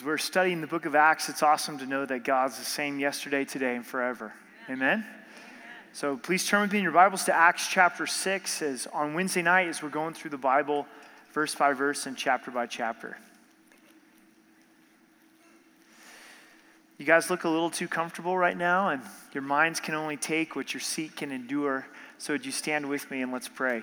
As we're studying the book of Acts, it's awesome to know that God's the same yesterday, today, and forever. Amen? So please turn with me in your Bibles to Acts chapter 6, as on Wednesday night, as we're going through the Bible, verse by verse and chapter by chapter. You guys look a little too comfortable right now, and your minds can only take what your seat can endure. So, would you stand with me and let's pray?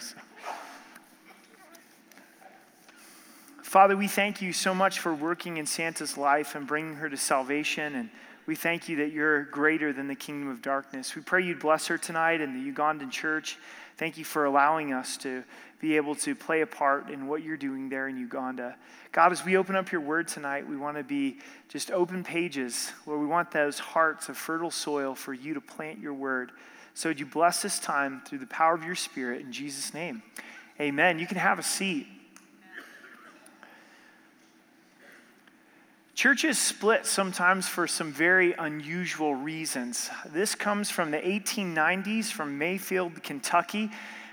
Father, we thank you so much for working in Santa's life and bringing her to salvation. And we thank you that you're greater than the kingdom of darkness. We pray you'd bless her tonight in the Ugandan church. Thank you for allowing us to be able to play a part in what you're doing there in Uganda. God, as we open up your word tonight, we want to be just open pages where we want those hearts of fertile soil for you to plant your word. So would you bless this time through the power of your spirit in Jesus' name? Amen. You can have a seat. Churches split sometimes for some very unusual reasons. This comes from the 1890s from Mayfield, Kentucky.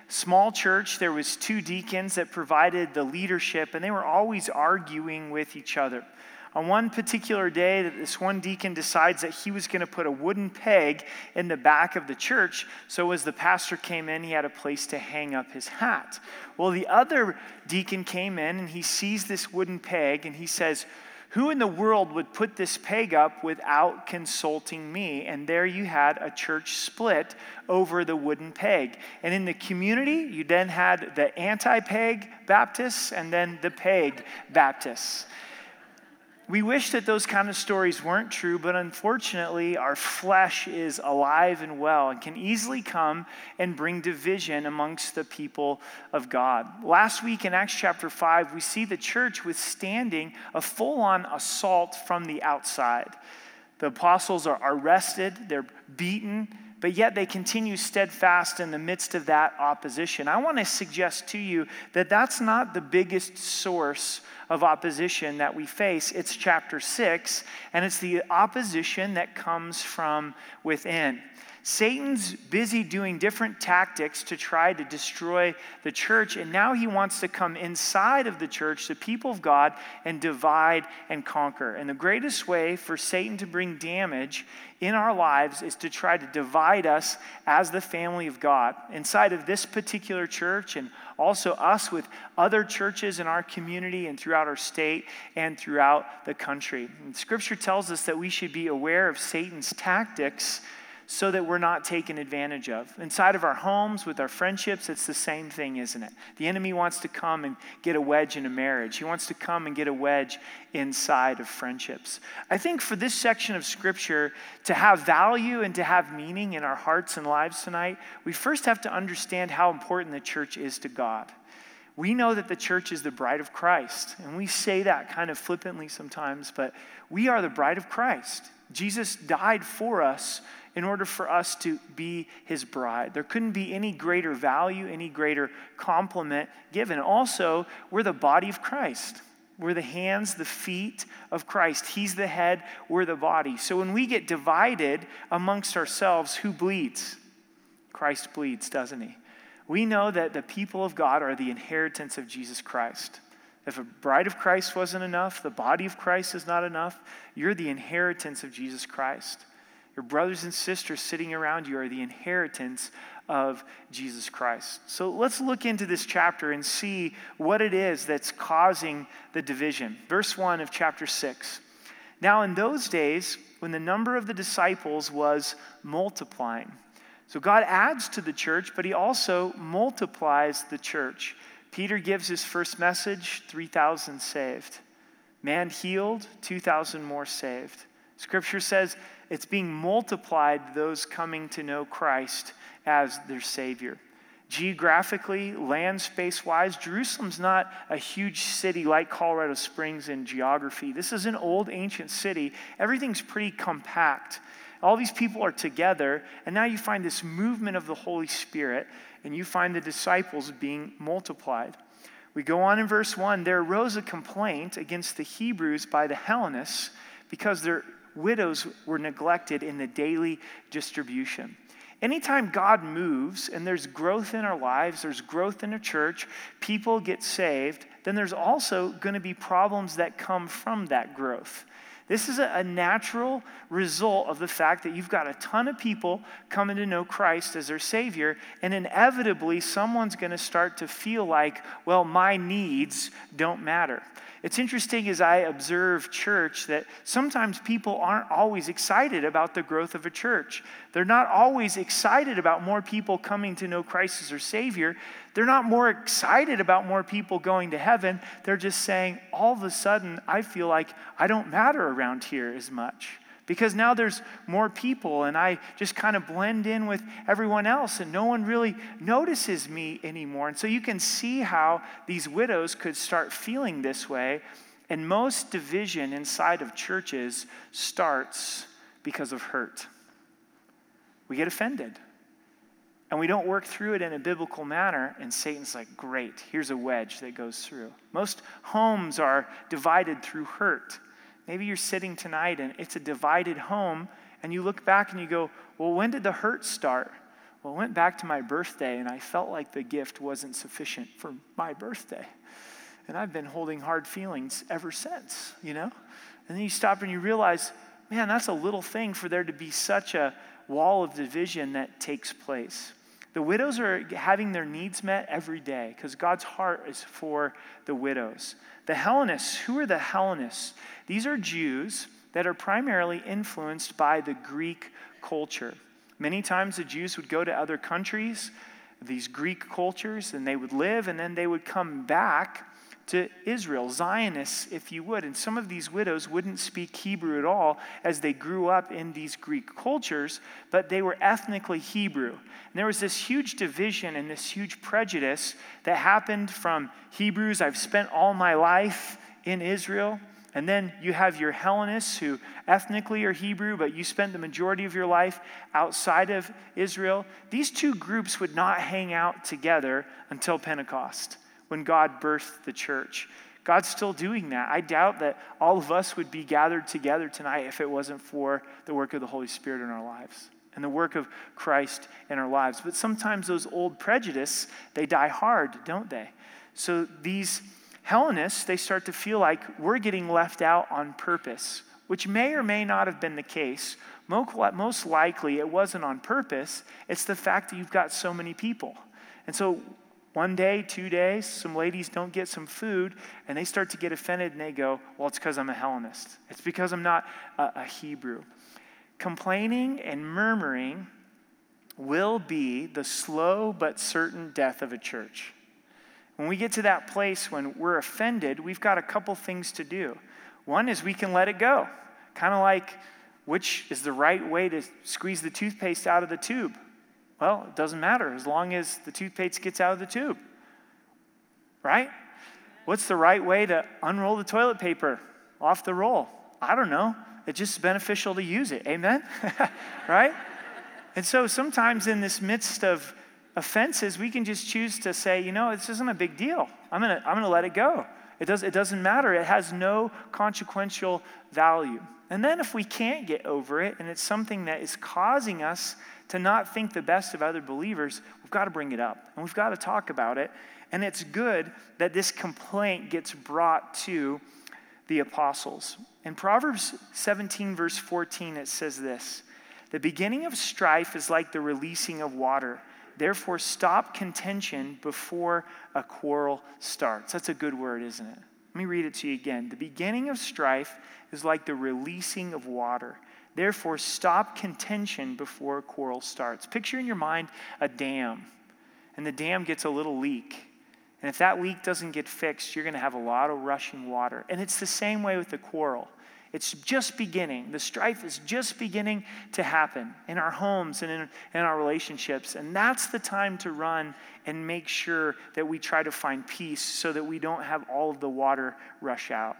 Small church, there was two deacons that provided the leadership and they were always arguing with each other. On one particular day, that this one deacon decides that he was going to put a wooden peg in the back of the church. So as the pastor came in, he had a place to hang up his hat. Well, the other deacon came in and he sees this wooden peg and he says, who in the world would put this peg up without consulting me? And there you had a church split over the wooden peg. And in the community, you then had the anti peg Baptists and then the peg Baptists we wish that those kind of stories weren't true, but unfortunately, our flesh is alive and well and can easily come and bring division amongst the people of God. Last week in Acts chapter 5, we see the church withstanding a full on assault from the outside. The apostles are arrested, they're beaten, but yet they continue steadfast in the midst of that opposition. I want to suggest to you that that's not the biggest source of opposition that we face. It's chapter six, and it's the opposition that comes from within. Satan's busy doing different tactics to try to destroy the church, and now he wants to come inside of the church, the people of God, and divide and conquer. And the greatest way for Satan to bring damage in our lives is to try to divide us as the family of God inside of this particular church and also us with other churches in our community and throughout our state and throughout the country. And scripture tells us that we should be aware of Satan's tactics so that we're not taken advantage of. Inside of our homes, with our friendships, it's the same thing, isn't it? The enemy wants to come and get a wedge in a marriage, he wants to come and get a wedge inside of friendships. I think for this section of scripture to have value and to have meaning in our hearts and lives tonight, we first have to understand how important the church is to God. We know that the church is the bride of Christ, and we say that kind of flippantly sometimes, but we are the bride of Christ. Jesus died for us in order for us to be his bride. There couldn't be any greater value, any greater compliment given. Also, we're the body of Christ. We're the hands, the feet of Christ. He's the head, we're the body. So when we get divided amongst ourselves, who bleeds? Christ bleeds, doesn't he? We know that the people of God are the inheritance of Jesus Christ. If a bride of Christ wasn't enough, the body of Christ is not enough, you're the inheritance of Jesus Christ. Your brothers and sisters sitting around you are the inheritance of Jesus Christ. So let's look into this chapter and see what it is that's causing the division. Verse 1 of chapter 6. Now, in those days, when the number of the disciples was multiplying, so God adds to the church, but he also multiplies the church. Peter gives his first message 3,000 saved. Man healed, 2,000 more saved. Scripture says it's being multiplied, those coming to know Christ as their Savior. Geographically, land space wise, Jerusalem's not a huge city like Colorado Springs in geography. This is an old ancient city. Everything's pretty compact. All these people are together, and now you find this movement of the Holy Spirit, and you find the disciples being multiplied. We go on in verse 1 there arose a complaint against the Hebrews by the Hellenists because their widows were neglected in the daily distribution. Anytime God moves and there's growth in our lives, there's growth in a church, people get saved, then there's also going to be problems that come from that growth. This is a, natural result of the fact that you've got a ton of people coming to know Christ as their Savior, and inevitably someone's going to start to feel like, well, my needs don't matter. It's interesting as I observe church that sometimes people aren't always excited about the growth of a church. They're not always excited about more people coming to know Christ as their Savior. They're not more excited about more people going to heaven. They're just saying, all of a sudden, I feel like I don't matter around here as much because now there's more people and I just kind of blend in with everyone else and no one really notices me anymore. And so you can see how these widows could start feeling this way. And most division inside of churches starts because of hurt. We get offended and we don't work through it in a biblical manner, and Satan's like, great, here's a wedge that goes through. Most homes are divided through hurt. Maybe you're sitting tonight and it's a divided home, and you look back and you go, Well, when did the hurt start? Well, it went back to my birthday, and I felt like the gift wasn't sufficient for my birthday. And I've been holding hard feelings ever since, you know? And then you stop and you realize, man, that's a little thing for there to be such a wall of division that takes place. The widows are having their needs met every day because God's heart is for the widows. The Hellenists, who are the Hellenists? These are Jews that are primarily influenced by the Greek culture. Many times the Jews would go to other countries, these Greek cultures, and they would live, and then they would come back to Israel, Zionists, if you would. And some of these widows wouldn't speak Hebrew at all as they grew up in these Greek cultures, but they were ethnically Hebrew. And there was this huge division and this huge prejudice that happened from Hebrews. I've spent all my life in Israel. And then you have your Hellenists who ethnically are Hebrew, but you spent the majority of your life outside of Israel. These two groups would not hang out together until Pentecost when God birthed the church. God's still doing that. I doubt that all of us would be gathered together tonight if it wasn't for the work of the Holy Spirit in our lives and the work of Christ in our lives. But sometimes those old prejudices, they die hard, don't they? So these Hellenists, they start to feel like we're getting left out on purpose, which may or may not have been the case. Most likely, it wasn't on purpose. It's the fact that you've got so many people. And so, one day, two days, some ladies don't get some food and they start to get offended and they go, Well, it's because I'm a Hellenist. It's because I'm not a, a Hebrew. Complaining and murmuring will be the slow but certain death of a church. When we get to that place when we're offended, we've got a couple things to do. One is we can let it go, kind of like which is the right way to squeeze the toothpaste out of the tube. Well, it doesn't matter as long as the toothpaste gets out of the tube, right? What's the right way to unroll the toilet paper off the roll? I don't know. It's just beneficial to use it. Amen? right? And so sometimes in this midst of offenses, we can just choose to say, you know, this isn't a big deal. I'm going to I'm going to let it go. It, does, it doesn't matter. It has no consequential value. And then if we can't get over it and it's something that is causing us to not think the best of other believers, we've got to bring it up and we've got to talk about it. And it's good that this complaint gets brought to the apostles. In Proverbs 17, verse 14, it says this The beginning of strife is like the releasing of water Therefore, stop contention before a quarrel starts. That's a good word, isn't it? Let me read it to you again. The beginning of strife is like the releasing of water. Therefore, stop contention before a quarrel starts. Picture in your mind a dam, and the dam gets a little leak. And if that leak doesn't get fixed, you're going to have a lot of rushing water. And it's the same way with the quarrel. It's just beginning. The strife is just beginning to happen in our homes and in, in our relationships. And that's the time to run and make sure that we try to find peace so that we don't have all of the water rush out.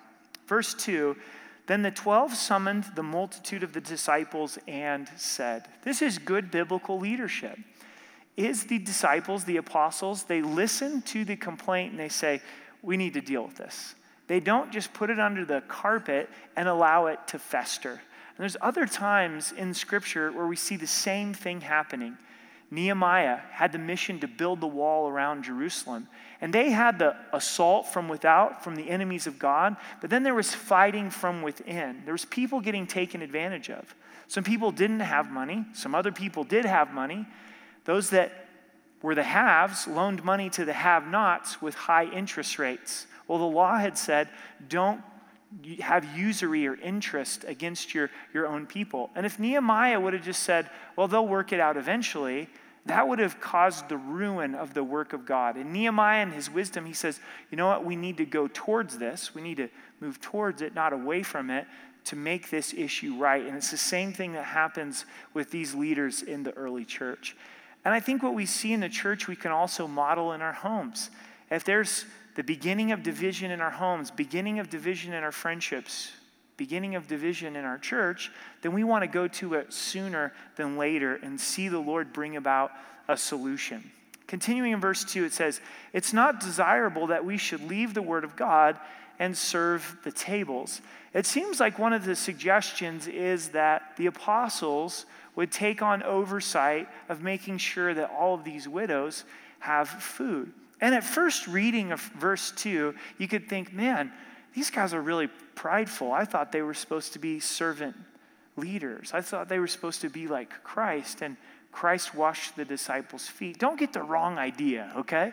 Verse 2 Then the 12 summoned the multitude of the disciples and said, This is good biblical leadership. Is the disciples, the apostles, they listen to the complaint and they say, We need to deal with this. They don't just put it under the carpet and allow it to fester. And there's other times in Scripture where we see the same thing happening. Nehemiah had the mission to build the wall around Jerusalem. And they had the assault from without, from the enemies of God, but then there was fighting from within. There was people getting taken advantage of. Some people didn't have money, some other people did have money. Those that were the haves loaned money to the have nots with high interest rates. Well, the law had said, don't have usury or interest against your, your own people. And if Nehemiah would have just said, well, they'll work it out eventually, that would have caused the ruin of the work of God. And Nehemiah, in his wisdom, he says, you know what? We need to go towards this. We need to move towards it, not away from it, to make this issue right. And it's the same thing that happens with these leaders in the early church. And I think what we see in the church, we can also model in our homes. If there's the beginning of division in our homes, beginning of division in our friendships, beginning of division in our church, then we want to go to it sooner than later and see the Lord bring about a solution. Continuing in verse 2, it says, It's not desirable that we should leave the word of God and serve the tables. It seems like one of the suggestions is that the apostles would take on oversight of making sure that all of these widows have food. And at first reading of verse 2, you could think, man, these guys are really prideful. I thought they were supposed to be servant leaders. I thought they were supposed to be like Christ, and Christ washed the disciples' feet. Don't get the wrong idea, okay?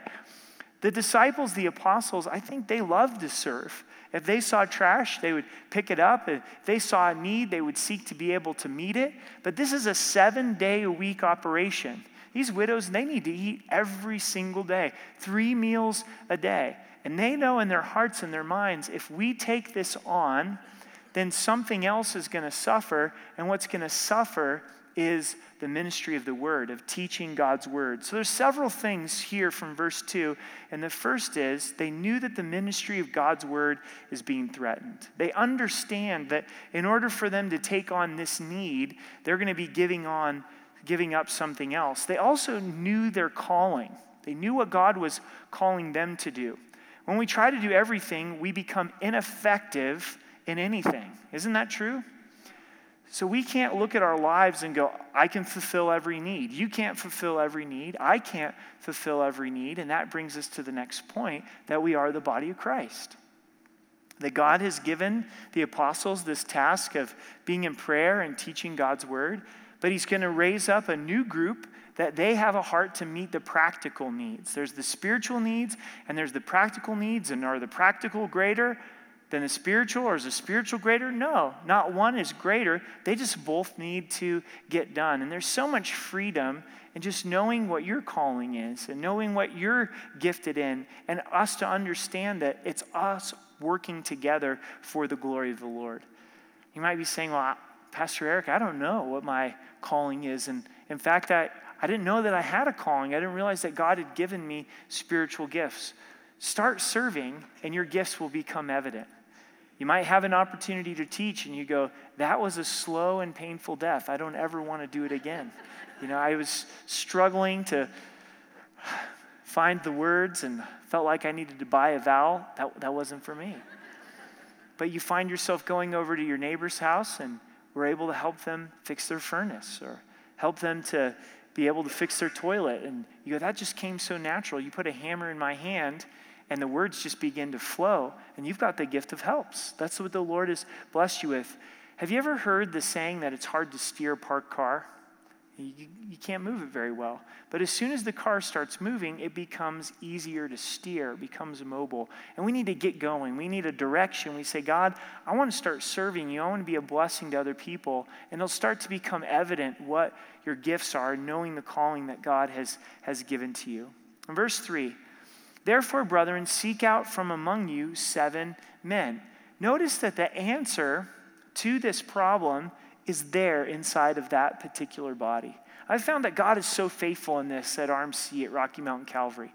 The disciples, the apostles, I think they loved to serve. If they saw trash, they would pick it up. If they saw a need, they would seek to be able to meet it. But this is a seven day a week operation. These widows, they need to eat every single day, three meals a day. And they know in their hearts and their minds if we take this on, then something else is going to suffer. And what's going to suffer is the ministry of the word, of teaching God's word. So there's several things here from verse 2. And the first is they knew that the ministry of God's word is being threatened. They understand that in order for them to take on this need, they're going to be giving on giving up something else. They also knew their calling. They knew what God was calling them to do. When we try to do everything, we become ineffective in anything. Isn't that true? So we can't look at our lives and go, I can fulfill every need. You can't fulfill every need. I can't fulfill every need. And that brings us to the next point that we are the body of Christ. That God has given the apostles this task of being in prayer and teaching God's word, but He's going to raise up a new group that they have a heart to meet the practical needs. There's the spiritual needs and there's the practical needs. And are the practical greater than the spiritual or is the spiritual greater? No, not one is greater. They just both need to get done. And there's so much freedom in just knowing what your calling is and knowing what you're gifted in and us to understand that it's us working together for the glory of the Lord. You might be saying, well, Pastor Eric, I don't know what my calling is. And in fact, I, I didn't know that I had a calling. I didn't realize that God had given me spiritual gifts. Start serving, and your gifts will become evident. You might have an opportunity to teach, and you go, That was a slow and painful death. I don't ever want to do it again. You know, I was struggling to find the words and felt like I needed to buy a vowel. That, that wasn't for me. But you find yourself going over to your neighbor's house and we're able to help them fix their furnace or help them to be able to fix their toilet. And you go, that just came so natural. You put a hammer in my hand, and the words just begin to flow, and you've got the gift of helps. That's what the Lord has blessed you with. Have you ever heard the saying that it's hard to steer a parked car? You, you can't move it very well. But as soon as the car starts moving, it becomes easier to steer, it becomes mobile. And we need to get going. We need a direction. We say, God, I want to start serving you. I want to be a blessing to other people. And it'll start to become evident what your gifts are, knowing the calling that God has, has given to you. Verse 3, therefore, brethren, seek out from among you seven men. Notice that the answer to this problem is there inside of that particular body. I've found that God is so faithful in this at RMC at Rocky Mountain Calvary.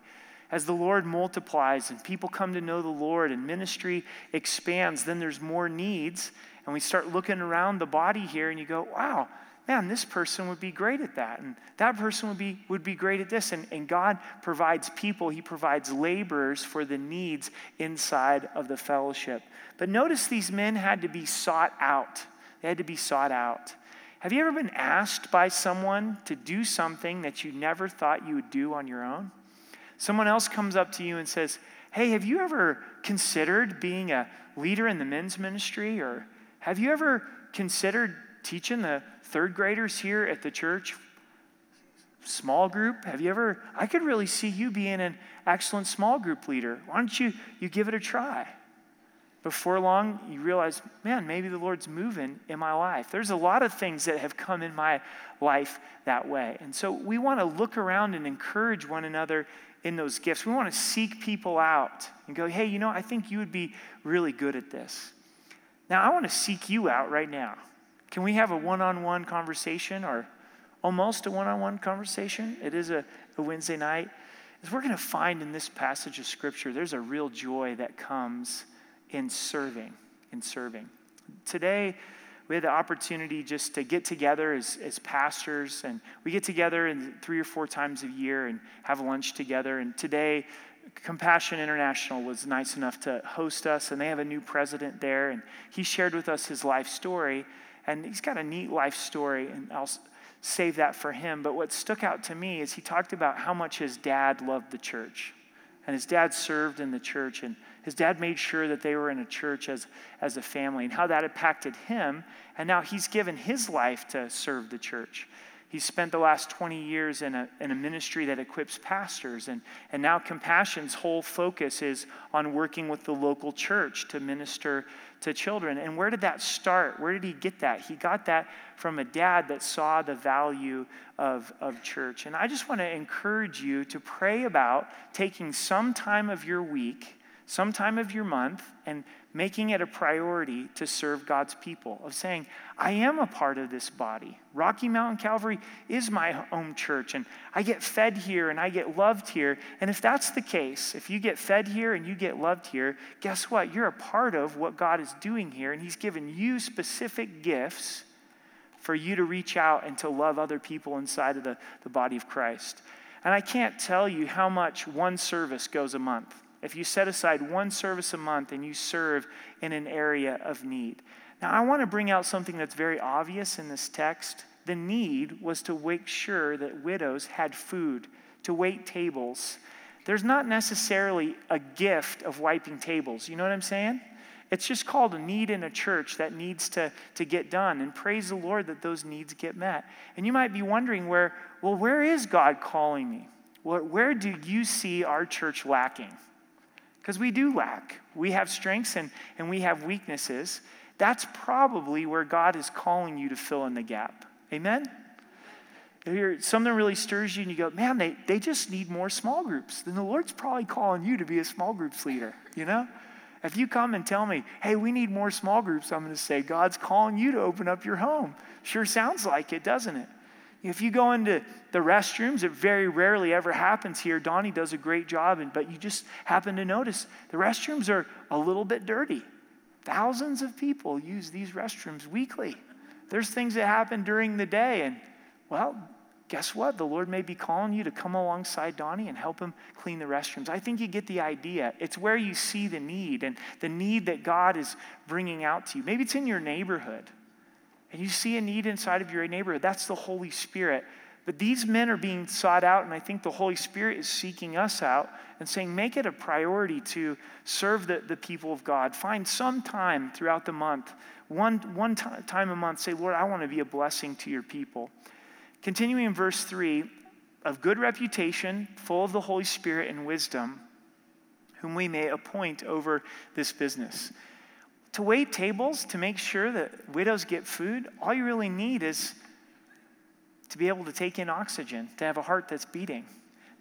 As the Lord multiplies and people come to know the Lord and ministry expands, then there's more needs. And we start looking around the body here and you go, wow, man, this person would be great at that. And that person would be, would be great at this. And, and God provides people, He provides laborers for the needs inside of the fellowship. But notice these men had to be sought out. They had to be sought out. Have you ever been asked by someone to do something that you never thought you would do on your own? Someone else comes up to you and says, Hey, have you ever considered being a leader in the men's ministry? Or have you ever considered teaching the third graders here at the church? Small group? Have you ever? I could really see you being an excellent small group leader. Why don't you, you give it a try? before long, you realize, man, maybe the Lord's moving in my life. There's a lot of things that have come in my life that way. And so we want to look around and encourage one another in those gifts. We want to seek people out and go, hey, you know, I think you would be really good at this. Now, I want to seek you out right now. Can we have a one on one conversation or almost a one on one conversation? It is a, a Wednesday night. As we're going to find in this passage of Scripture, there's a real joy that comes in serving, in serving. Today, we had the opportunity just to get together as, as pastors, and we get together in three or four times a year and have lunch together. And today, Compassion International was nice enough to host us, and they have a new president there, and he shared with us his life story. And he's got a neat life story, and I'll save that for him. But what stuck out to me is he talked about how much his dad loved the church. And his dad served in the church, and his dad made sure that they were in a church as, as a family and how that impacted him. And now he's given his life to serve the church. He's spent the last 20 years in a, in a ministry that equips pastors. And, and now Compassion's whole focus is on working with the local church to minister to children. And where did that start? Where did he get that? He got that from a dad that saw the value of, of church. And I just want to encourage you to pray about taking some time of your week some time of your month and making it a priority to serve God's people, of saying, I am a part of this body. Rocky Mountain Calvary is my home church, and I get fed here and I get loved here. And if that's the case, if you get fed here and you get loved here, guess what? You're a part of what God is doing here, and He's given you specific gifts for you to reach out and to love other people inside of the, the body of Christ. And I can't tell you how much one service goes a month if you set aside one service a month and you serve in an area of need. Now, I want to bring out something that's very obvious in this text. The need was to make sure that widows had food, to wait tables. There's not necessarily a gift of wiping tables. You know what I'm saying? It's just called a need in a church that needs to, to get done. And praise the Lord that those needs get met. And you might be wondering where, well, where is God calling me? Where, where do you see our church lacking? Because we do lack. We have strengths and, and we have weaknesses. That's probably where God is calling you to fill in the gap. Amen? If something really stirs you and you go, man, they, they just need more small groups, then the Lord's probably calling you to be a small groups leader, you know? If you come and tell me, hey, we need more small groups, I'm going to say, God's calling you to open up your home. Sure sounds like it, doesn't it? If you go into the restrooms, it very rarely ever happens here. Donnie does a great job, but you just happen to notice the restrooms are a little bit dirty. Thousands of people use these restrooms weekly. There's things that happen during the day, and well, guess what? The Lord may be calling you to come alongside Donnie and help him clean the restrooms. I think you get the idea. It's where you see the need and the need that God is bringing out to you. Maybe it's in your neighborhood and you see a need inside of your neighborhood, that's the Holy Spirit. But these men are being sought out, and I think the Holy Spirit is seeking us out and saying, make it a priority to serve the, the people of God. Find some time throughout the month, one, one t- time a month, say, Lord, I want to be a blessing to your people. Continuing in verse 3 of good reputation, full of the Holy Spirit and wisdom, whom we may appoint over this business to wait tables to make sure that widows get food, all you really need is to be able to take in oxygen, to have a heart that's beating.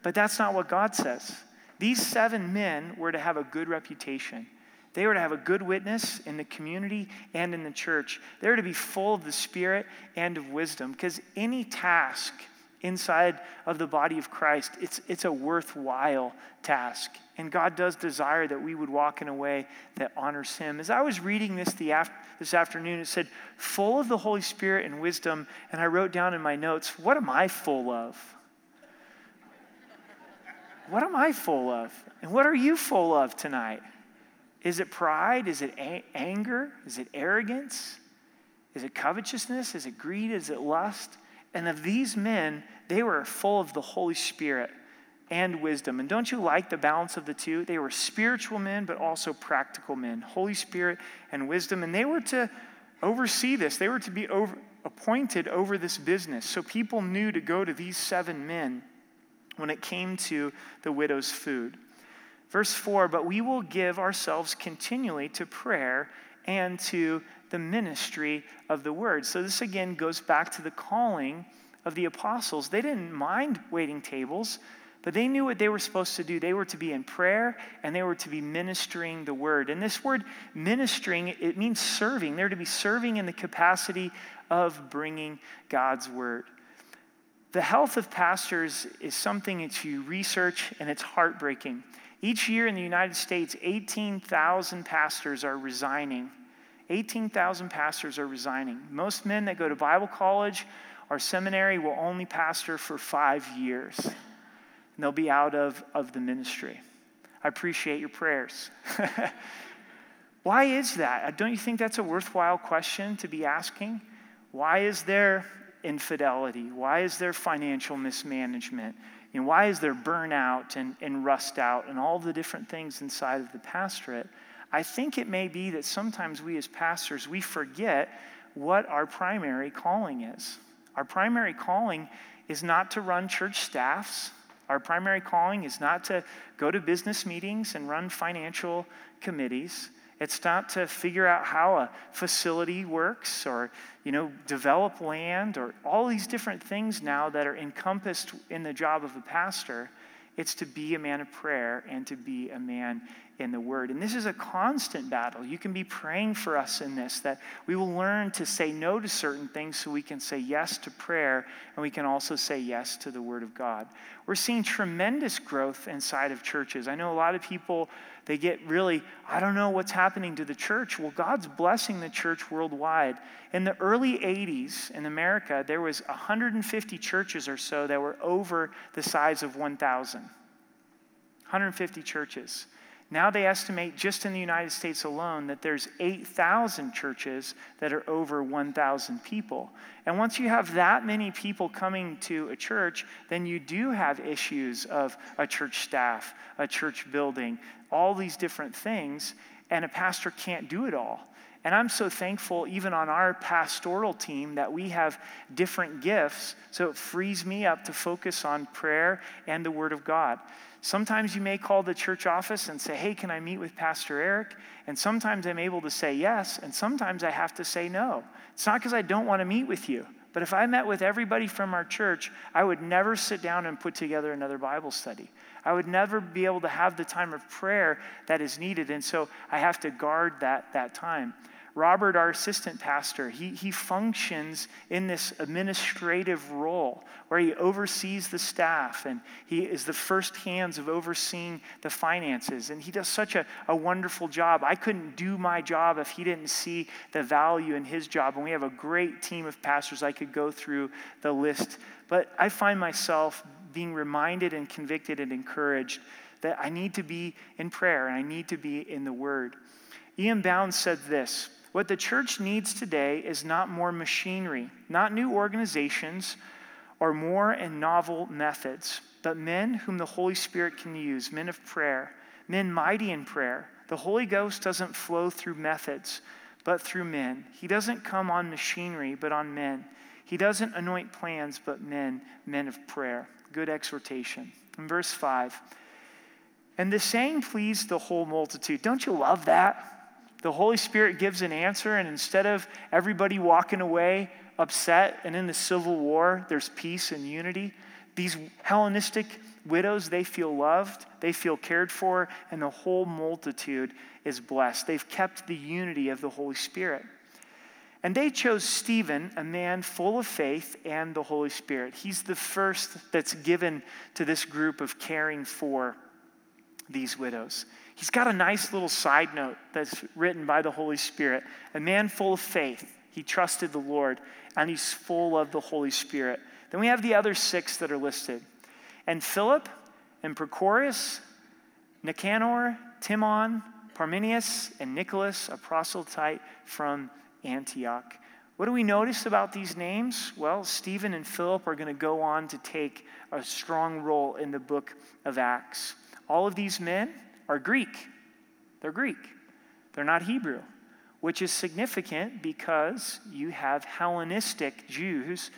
But that's not what God says. These seven men were to have a good reputation. They were to have a good witness in the community and in the church. They were to be full of the Spirit and of wisdom because any task inside of the body of Christ, it's, it's a worthwhile task. And God does desire that we would walk in a way that honors Him. As I was reading this the af- this afternoon, it said, full of the Holy Spirit and wisdom. And I wrote down in my notes, what am I full of? What am I full of? And what are you full of tonight? Is it pride? Is it a- anger? Is it arrogance? Is it covetousness? Is it greed? Is it lust? And of these men, they were full of the Holy Spirit and wisdom. And don't you like the balance of the two? They were spiritual men, but also practical men, Holy Spirit and wisdom. And they were to oversee this, they were to be over, appointed over this business. So people knew to go to these seven men when it came to the widow's food. Verse 4 But we will give ourselves continually to prayer and to the ministry of the word. So, this again goes back to the calling of the apostles. They didn't mind waiting tables, but they knew what they were supposed to do. They were to be in prayer and they were to be ministering the word. And this word ministering, it means serving. They're to be serving in the capacity of bringing God's word. The health of pastors is something that you research and it's heartbreaking. Each year in the United States, 18,000 pastors are resigning 18,000 pastors are resigning. Most men that go to Bible college or seminary will only pastor for five years, and they'll be out of, of the ministry. I appreciate your prayers. Why is that? Uh, don't you think that's a worthwhile question to be asking? Why is there infidelity? Why is there financial mismanagement? And why is there burnout and, and rust out and all the different things inside of the pastorate? I think it may be that sometimes we as pastors, we forget what our primary calling is. Our primary calling is not to run church staffs. Our primary calling is not to go to business meetings and run financial committees. It's not to figure out how a facility works or, you know, develop land or all these different things now that are encompassed in the job of a pastor. It's to be a man of prayer and to be a man in the Word. And this is a constant battle. You can be praying for us in this, that we will learn to say no to certain things so we can say yes to prayer and we can also say yes to the Word of God. We're seeing tremendous growth inside of churches. I know a lot of people, they get really, I don't know what's happening to the church. Well, God's blessing the church worldwide. In the early 80s in America, there was 150 churches or so that were over the size of 1,000. 150 churches. Now they estimate just in the United States alone that there's 8,000 churches that are over 1,000 people. And once you have that many people coming to a church, then you do have issues of a church staff, a church building, all these different things, and a pastor can't do it all. And I'm so thankful, even on our pastoral team, that we have different gifts. So it frees me up to focus on prayer and the Word of God. Sometimes you may call the church office and say, Hey, can I meet with Pastor Eric? And sometimes I'm able to say yes, and sometimes I have to say no. It's not because I don't want to meet with you, but if I met with everybody from our church, I would never sit down and put together another Bible study. I would never be able to have the time of prayer that is needed, and so I have to guard that, that time. Robert, our assistant pastor, he, he functions in this administrative role where he oversees the staff and he is the first hands of overseeing the finances. And he does such a, a wonderful job. I couldn't do my job if he didn't see the value in his job. And we have a great team of pastors. I could go through the list. But I find myself being reminded and convicted and encouraged that I need to be in prayer and I need to be in the Word. E.M. Bounds said this what the church needs today is not more machinery, not new organizations or more and novel methods, but men whom the Holy Spirit can use, men of prayer, men mighty in prayer. The Holy Ghost doesn't flow through methods, but through men. He doesn't come on machinery, but on men. He doesn't anoint plans, but men, men of prayer. Good exhortation. In verse 5, and the saying pleased the whole multitude. Don't you love that? The Holy Spirit gives an answer, and instead of everybody walking away upset and in the civil war, there's peace and unity. These Hellenistic widows, they feel loved, they feel cared for, and the whole multitude is blessed. They've kept the unity of the Holy Spirit. And they chose Stephen, a man full of faith and the Holy Spirit. He's the first that's given to this group of caring for these widows. He's got a nice little side note that's written by the Holy Spirit. A man full of faith. He trusted the Lord, and he's full of the Holy Spirit. Then we have the other six that are listed. And Philip, and Prochorus, Nicanor, Timon, Parmenas, and Nicholas, a proselyte from Antioch. What do we notice about these names? Well, Stephen and Philip are going to go on to take a strong role in the book of Acts. All of these men are Greek. They're Greek, they're not Hebrew, which is significant because you have Hellenistic Jews,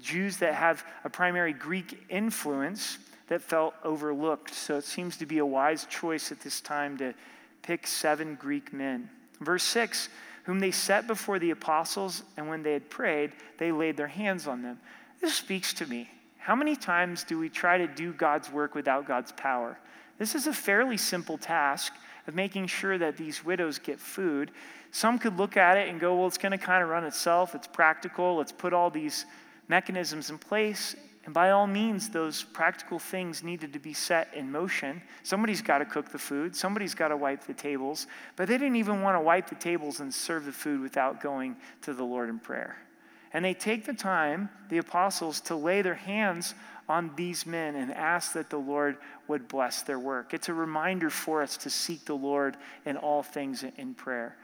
Jews that have a primary Greek influence that felt overlooked. So it seems to be a wise choice at this time to pick seven Greek men. Verse 6 whom they set before the apostles, and when they had prayed, they laid their hands on them. This speaks to me. How many times do we try to do God's work without God's power? This is a fairly simple task of making sure that these widows get food. Some could look at it and go, well, it's going to kind of run itself. It's practical. Let's put all these mechanisms in place. And by all means, those practical things needed to be set in motion. Somebody's got to cook the food, somebody's got to wipe the tables. But they didn't even want to wipe the tables and serve the food without going to the Lord in prayer. And they take the time, the apostles, to lay their hands on these men and ask that the Lord would bless their work. It's a reminder for us to seek the Lord in all things in prayer.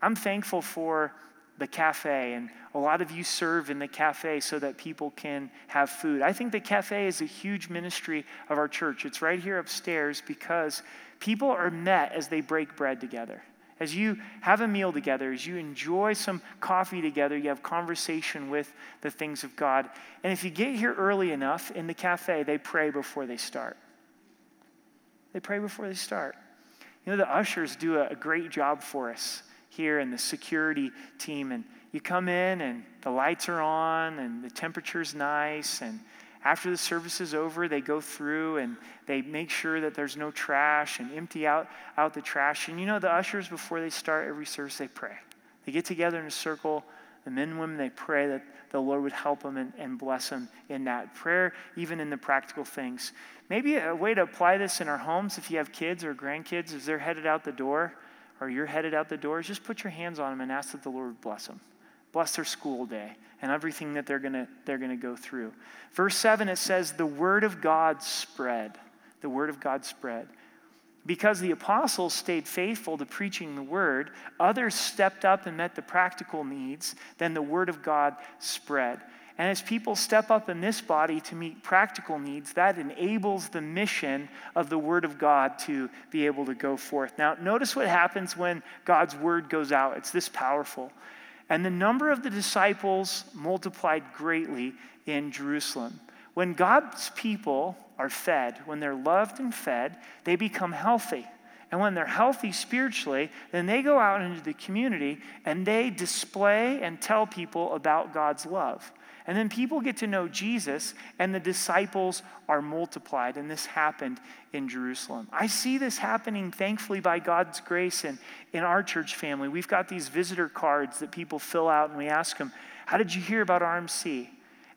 I'm thankful for the cafe, and a lot of you serve in the cafe so that people can have food. I think the cafe is a huge ministry of our church. It's right here upstairs because people are met as they break bread together. As you have a meal together, as you enjoy some coffee together, you have conversation with the things of God. And if you get here early enough in the cafe, they pray before they start. They pray before they start. You know, the ushers do a, great job for us here and the security team. And you come in and the lights are on and the temperature's nice. And after the service is over, they go through and they make sure that there's no trash and empty out, out the trash. And you know, the ushers, before they start every service, they pray. They get together in a circle. The men and women, they pray that the Lord would help them and, and bless them in that. Prayer, even in the practical things. Maybe a way to apply this in our homes if you have kids or grandkids, as they're headed out the door, or you're headed out the doors, just put your hands on them and ask that the Lord bless them. Bless their school day and everything that they're going they're going to go through. Verse 7, it says, The word of God spread. The word of God spread. Because the apostles stayed faithful to preaching the word, others stepped up and met the practical needs, then the word of God spread. And as people step up in this body to meet practical needs, that enables the mission of the Word of God to be able to go forth. Now, notice what happens when God's Word goes out. It's this powerful. And the number of the disciples multiplied greatly in Jerusalem. When God's people are fed, when they're loved and fed, they become healthy. And when they're healthy spiritually, then they go out into the community and they display and tell people about God's love. And then people get to know Jesus, and the disciples are multiplied. And this happened in Jerusalem. I see this happening, thankfully, by God's grace and in our church family. We've got these visitor cards that people fill out, and we ask them, How did you hear about RMC?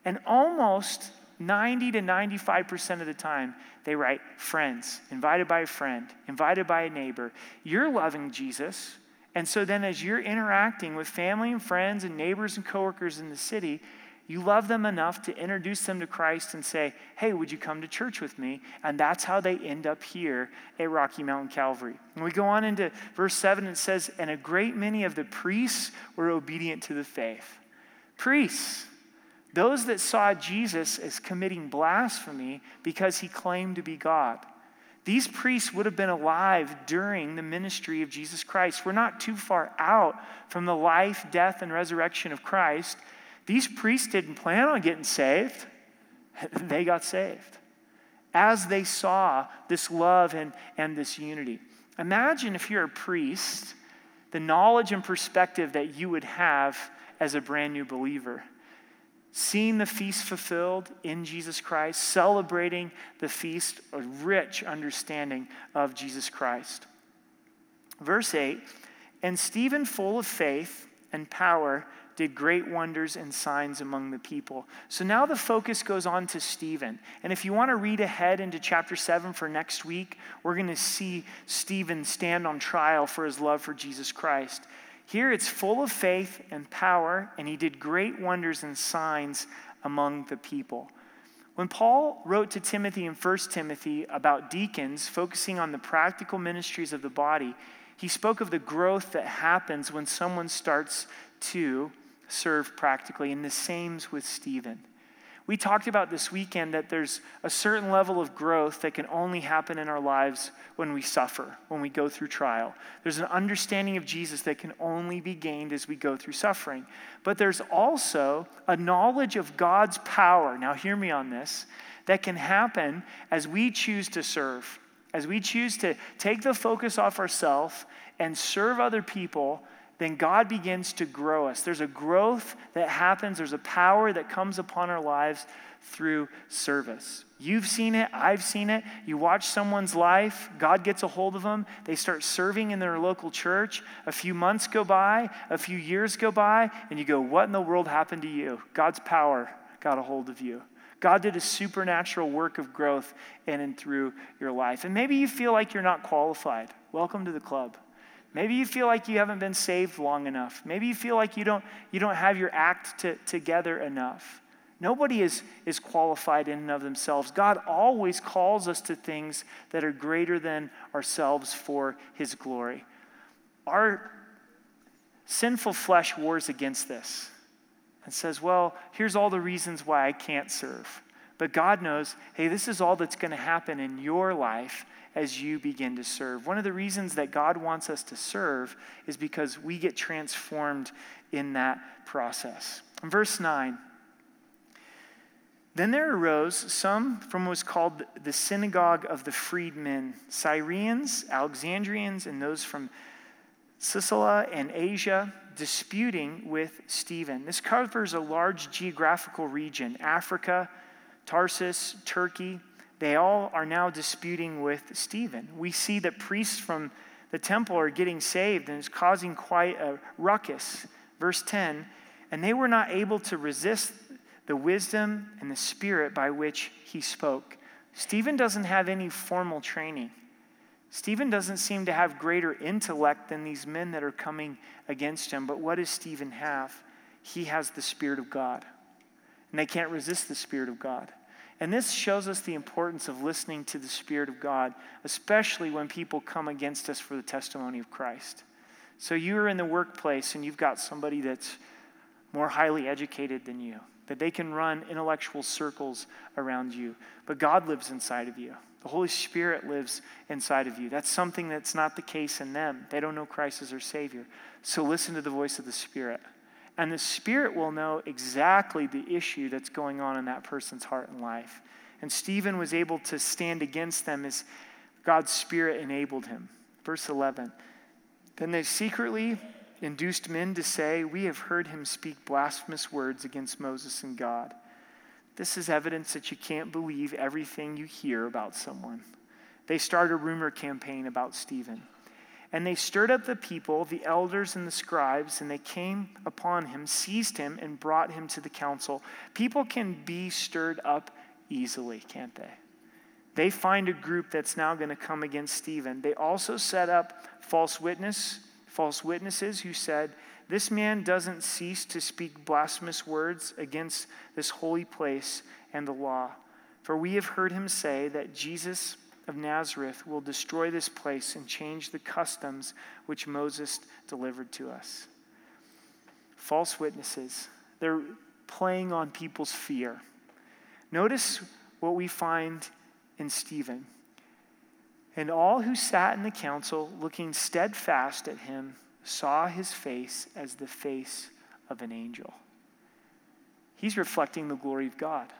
And almost 90 to 95% of the time, they write friends, invited by a friend, invited by a neighbor. You're loving Jesus. And so then, as you're interacting with family and friends and neighbors and coworkers in the city, you love them enough to introduce them to Christ and say, hey, would you come to church with me? And that's how they end up here at Rocky Mountain Calvary. And we go on into verse 7, it says, and a great many of the priests were obedient to the faith. Priests, those that saw Jesus as committing blasphemy because he claimed to be God. These priests would have been alive during the ministry of Jesus Christ. We're not too far out from the life, death, and resurrection of Christ. These priests didn't plan on getting saved, they got saved as they saw this love and, and this unity. Imagine if you're a priest, the knowledge and perspective that you would have as a brand new believer. Seeing the feast fulfilled in Jesus Christ, celebrating the feast, a rich understanding of Jesus Christ. Verse 8 And Stephen, full of faith and power, did great wonders and signs among the people. So now the focus goes on to Stephen. And if you want to read ahead into chapter 7 for next week, we're going to see Stephen stand on trial for his love for Jesus Christ. Here it's full of faith and power, and he did great wonders and signs among the people. When Paul wrote to Timothy in 1 Timothy about deacons focusing on the practical ministries of the body, he spoke of the growth that happens when someone starts to serve practically, and the same's with Stephen. We talked about this weekend that there's a certain level of growth that can only happen in our lives when we suffer, when we go through trial. There's an understanding of Jesus that can only be gained as we go through suffering. But there's also a knowledge of God's power. Now, hear me on this that can happen as we choose to serve, as we choose to take the focus off ourselves and serve other people then God begins to grow us. There's a growth that happens, there's a power that comes upon our lives through service. You've seen it, I've seen it. You watch someone's life, God gets a hold of them, they start serving in their local church. A few months go by, a few years go by, and you go, What in the world happened to you? God's power got a hold of you. God did a supernatural work of growth in and through your life. And maybe you feel like you're not qualified. Welcome to the club. Maybe you feel like you haven't been saved long enough. Maybe you feel like you don't, you don't have your act to, together enough. Nobody is, is qualified in and of themselves. God always calls us to things that are greater than ourselves for His glory. Our sinful flesh wars against this and says, Well, here's all the reasons why I can't serve. But God knows, hey, this is all that's going to happen in your life as you begin to serve. One of the reasons that God wants us to serve is because we get transformed in that process. In verse 9, then there arose some from what was called the synagogue of the freedmen, Syrians, Alexandrians, and those from Cilicia and Asia, disputing with Stephen. This covers a large geographical region Africa, Tarsus, Turkey, they all are now disputing with Stephen. We see that priests from the temple are getting saved and it's causing quite a ruckus. Verse 10 And they were not able to resist the wisdom and the spirit by which he spoke. Stephen doesn't have any formal training. Stephen doesn't seem to have greater intellect than these men that are coming against him. But what does Stephen have? He has the Spirit of God. And they can't resist the Spirit of God. And this shows us the importance of listening to the Spirit of God, especially when people come against us for the testimony of Christ. So you're in the workplace and you've got somebody that's more highly educated than you, that they can run intellectual circles around you. But God lives inside of you. The Holy Spirit lives inside of you. That's something that's not the case in them. They don't know Christ as their Savior. So listen to the voice of the Spirit. And the Spirit will know exactly the issue that's going on in that person's heart and life. And Stephen was able to stand against them as God's Spirit enabled him. Verse 11 Then they secretly induced men to say, We have heard him speak blasphemous words against Moses and God. This is evidence that you can't believe everything you hear about someone. They start a rumor campaign about Stephen. And they stirred up the people, the elders and the scribes, and they came upon him, seized him, and brought him to the council. People can be stirred up easily, can't they? They find a group that's now going to come against Stephen. They also set up false witness, false witnesses who said, This man doesn't cease to speak blasphemous words against this holy place and the law. For we have heard him say that Jesus of Nazareth will destroy this place and change the customs which Moses delivered to us. False witnesses, they're playing on people's fear. Notice what we find in Stephen. And all who sat in the council, looking steadfast at him, saw his face as the face of an angel. He's reflecting the glory of God.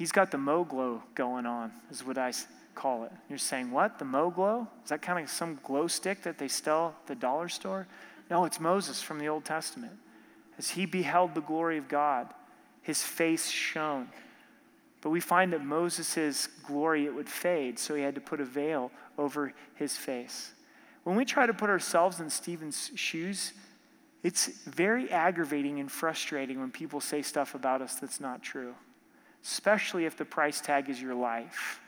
He's got the Mo glow going on, is what I call it. You're saying, what? The Mo glow? Is that kind of some glow stick that they sell at the dollar store? No, it's Moses from the Old Testament. As he beheld the glory of God, his face shone. But we find that Moses' glory, it would fade, so he had to put a veil over his face. When we try to put ourselves in Stephen's shoes, it's very aggravating and frustrating when people say stuff about us that's not true especially if the price tag is your life.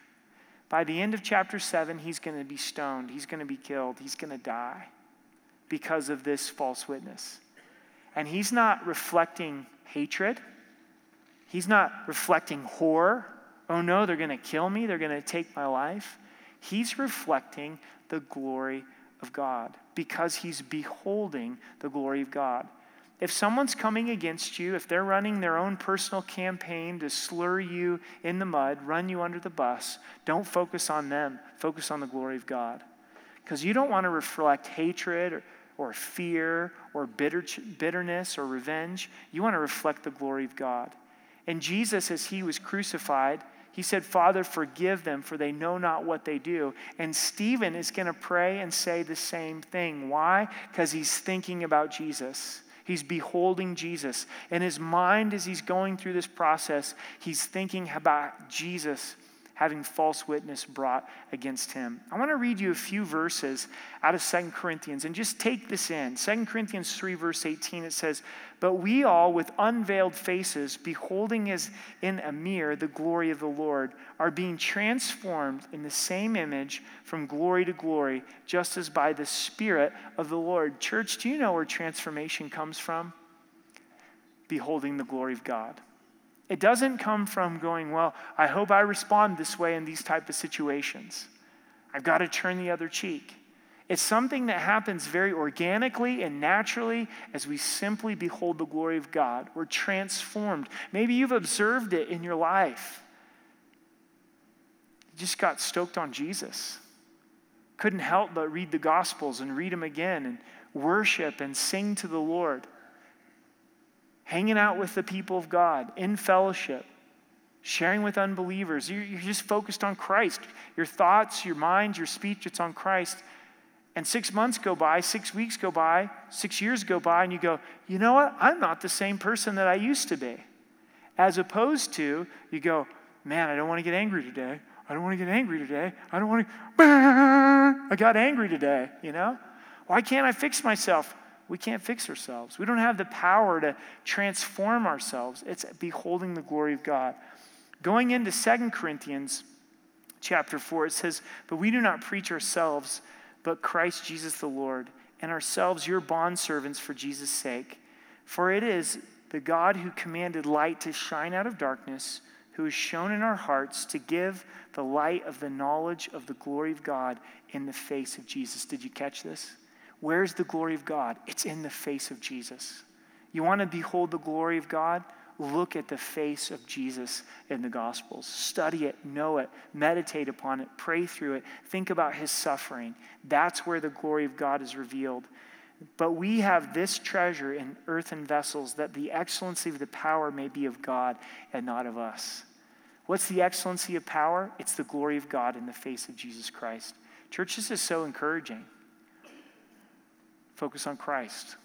By the end of chapter 7, he's going to be stoned, he's going to be killed, he's going to die because of this false witness. And he's not reflecting hatred, he's not reflecting horror. Oh no, they're going to kill me, they're going to take my life. He's reflecting the glory of God because he's beholding the glory of God. If someone's coming against you, if they're running their own personal campaign to slur you in the mud, run you under the bus, don't focus on them. Focus on the glory of God. Because you don't want to reflect hatred or, or fear or bitter, bitterness or revenge. You want to reflect the glory of God. And Jesus, as he was crucified, he said, Father, forgive them, for they know not what they do. And Stephen is going to pray and say the same thing. Why? Because he's thinking about Jesus. He's beholding Jesus. And his mind, as he's going through this process, he's thinking about Jesus having false witness brought against him. I want to read you a few verses out of Second Corinthians and just take this in. Second Corinthians 3, verse 18, it says, But we all, with unveiled faces, beholding as in a mirror the glory of the Lord, are being transformed in the same image from glory to glory, just as by the Spirit of the Lord. Church, do you know where transformation comes from? Beholding the glory of God. It doesn't come from going, well, I hope I respond this way in these type of situations. I've got to turn the other cheek. It's something that happens very organically and naturally as we simply behold the glory of God. We're transformed. Maybe you've observed it in your life. You just got stoked on Jesus. Couldn't help but read the Gospels and read them again and worship and sing to the Lord hanging out with the people of God in fellowship, sharing with unbelievers. You're, just focused on Christ. Your thoughts, your mind, your speech, it's on Christ. And six months go by, six weeks go by, six years go by, and you go, you know what? I'm not the same person that I used to be. As opposed to, you go, man, I don't want to get angry today. I don't want to get angry today. I don't want to. I got angry today, you know? Why can't I fix myself? We can't fix ourselves. We don't have the power to transform ourselves. It's beholding the glory of God. Going into Second Corinthians chapter 4, it says, But we do not preach ourselves, but Christ Jesus the Lord, and ourselves your bondservants for Jesus' sake. For it is the God who commanded light to shine out of darkness, who has shown in our hearts to give the light of the knowledge of the glory of God in the face of Jesus. Did you catch this? Where's the glory of God? It's in the face of Jesus. You want to behold the glory of God? Look at the face of Jesus in the Gospels. Study it, know it, meditate upon it, pray through it, think about his suffering. That's where the glory of God is revealed. But we have this treasure in earthen vessels that the excellency of the power may be of God and not of us. What's the excellency of power? It's the glory of God in the face of Jesus Christ. Church, this is so encouraging. Focus on Christ.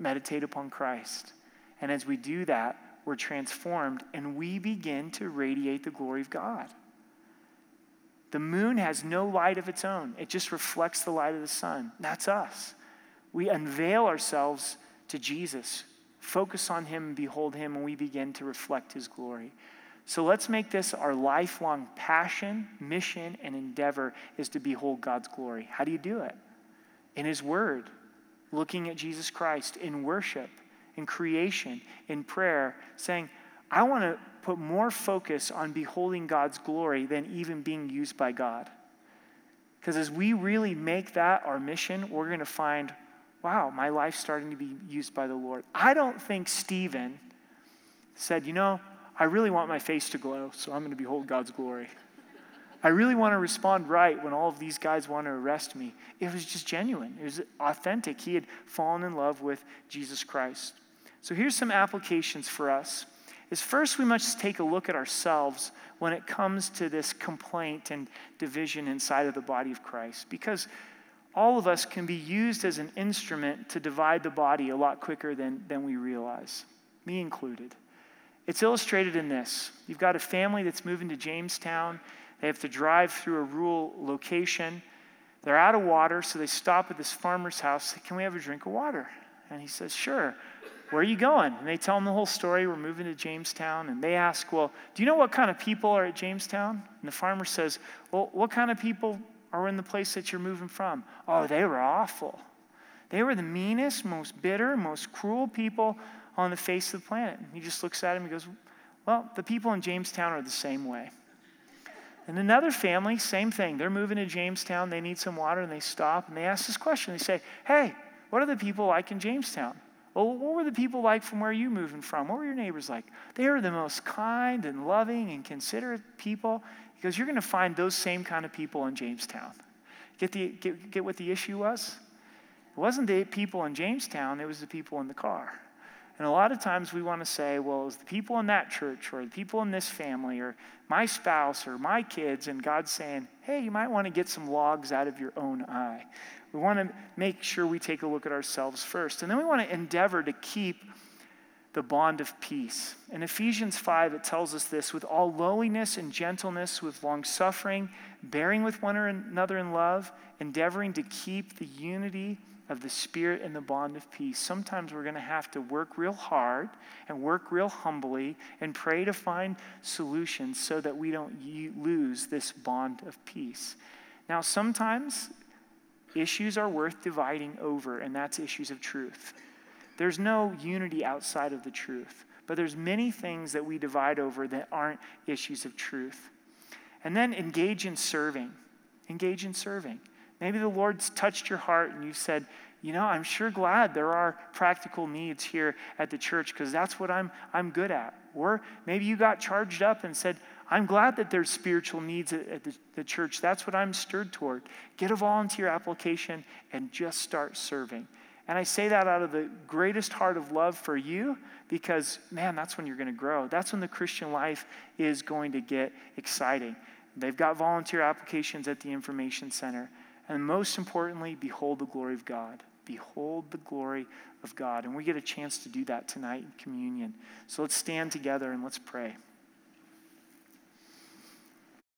Meditate upon Christ. And as we do that, we're transformed and we begin to radiate the glory of God. The moon has no light of its own, it just reflects the light of the sun. That's us. We unveil ourselves to Jesus, focus on Him behold Him, and we begin to reflect His glory. So let's make this our lifelong passion, mission, and endeavor is to behold God's glory. How do you do it? In His Word looking at Jesus Christ in worship, in creation, in prayer, saying, I want to put more focus on beholding God's glory than even being used by God. Because as we really make that our mission, we're going to find, wow, my life's starting to be used by the Lord. I don't think Stephen said, you know, I really want my face to glow, so I'm going to behold God's glory. I really want to respond right when all of these guys want to arrest me. It was just genuine, it was authentic. He had fallen in love with Jesus Christ. So here's some applications for us. Is first we must take a look at ourselves when it comes to this complaint and division inside of the body of Christ because all of us can be used as an instrument to divide the body a lot quicker than, than we realize, me included. It's illustrated in this. You've got a family that's moving to Jamestown. They have to drive through a rural location. They're out of water, so they stop at this farmer's house. Say, Can we have a drink of water? And he says, Sure. Where are you going? And they tell him the whole story. We're moving to Jamestown. And they ask, Well, do you know what kind of people are at Jamestown? And the farmer says, Well, what kind of people are in the place that you're moving from? Oh, they were awful. They were the meanest, most bitter, most cruel people on the face of the planet. And he just looks at him and goes, Well, the people in Jamestown are the same way. And another family, same thing. They're moving to Jamestown. They need some water, and they stop and they ask this question. They say, Hey, what are the people like in Jamestown? Well, what were the people like from where you're moving from? What were your neighbors like? They are the most kind and loving and considerate people because you're going to find those same kind of people in Jamestown. Get, the, get, get what the issue was? It wasn't the people in Jamestown, it was the people in the car. And a lot of times we want to say, well, it was the people in that church or the people in this family or my spouse or my kids. And God's saying, hey, you might want to get some logs out of your own eye. We want to make sure we take a look at ourselves first. And then we want to endeavor to keep the bond of peace. In Ephesians 5, it tells us this with all lowliness and gentleness, with long suffering, bearing with one another in love, endeavoring to keep the unity of the Spirit and the bond of peace. Sometimes we're going to have to work real hard and work real humbly and pray to find solutions so that we don't lose this bond of peace. Now, sometimes issues are worth dividing over, and that's issues of truth. There's no unity outside of the truth, but there's many things that we divide over that aren't issues of truth. And then engage in serving. Engage in serving. Maybe the Lord's touched your heart and you said, you know, I'm sure glad there are practical needs here at the church because that's what I'm, I'm good at. Or maybe you got charged up and said, I'm glad that there's spiritual needs at, at the, the church. That's what I'm stirred toward. Get a volunteer application and just start serving. And I say that out of the greatest heart of love for you because, man, that's when you're going to grow. That's when the Christian life is going to get exciting. They've got volunteer applications at the Information Center. And most importantly, behold the glory of God. Behold the glory of God. And we get a chance to do that tonight in communion. So let's stand together and let's pray.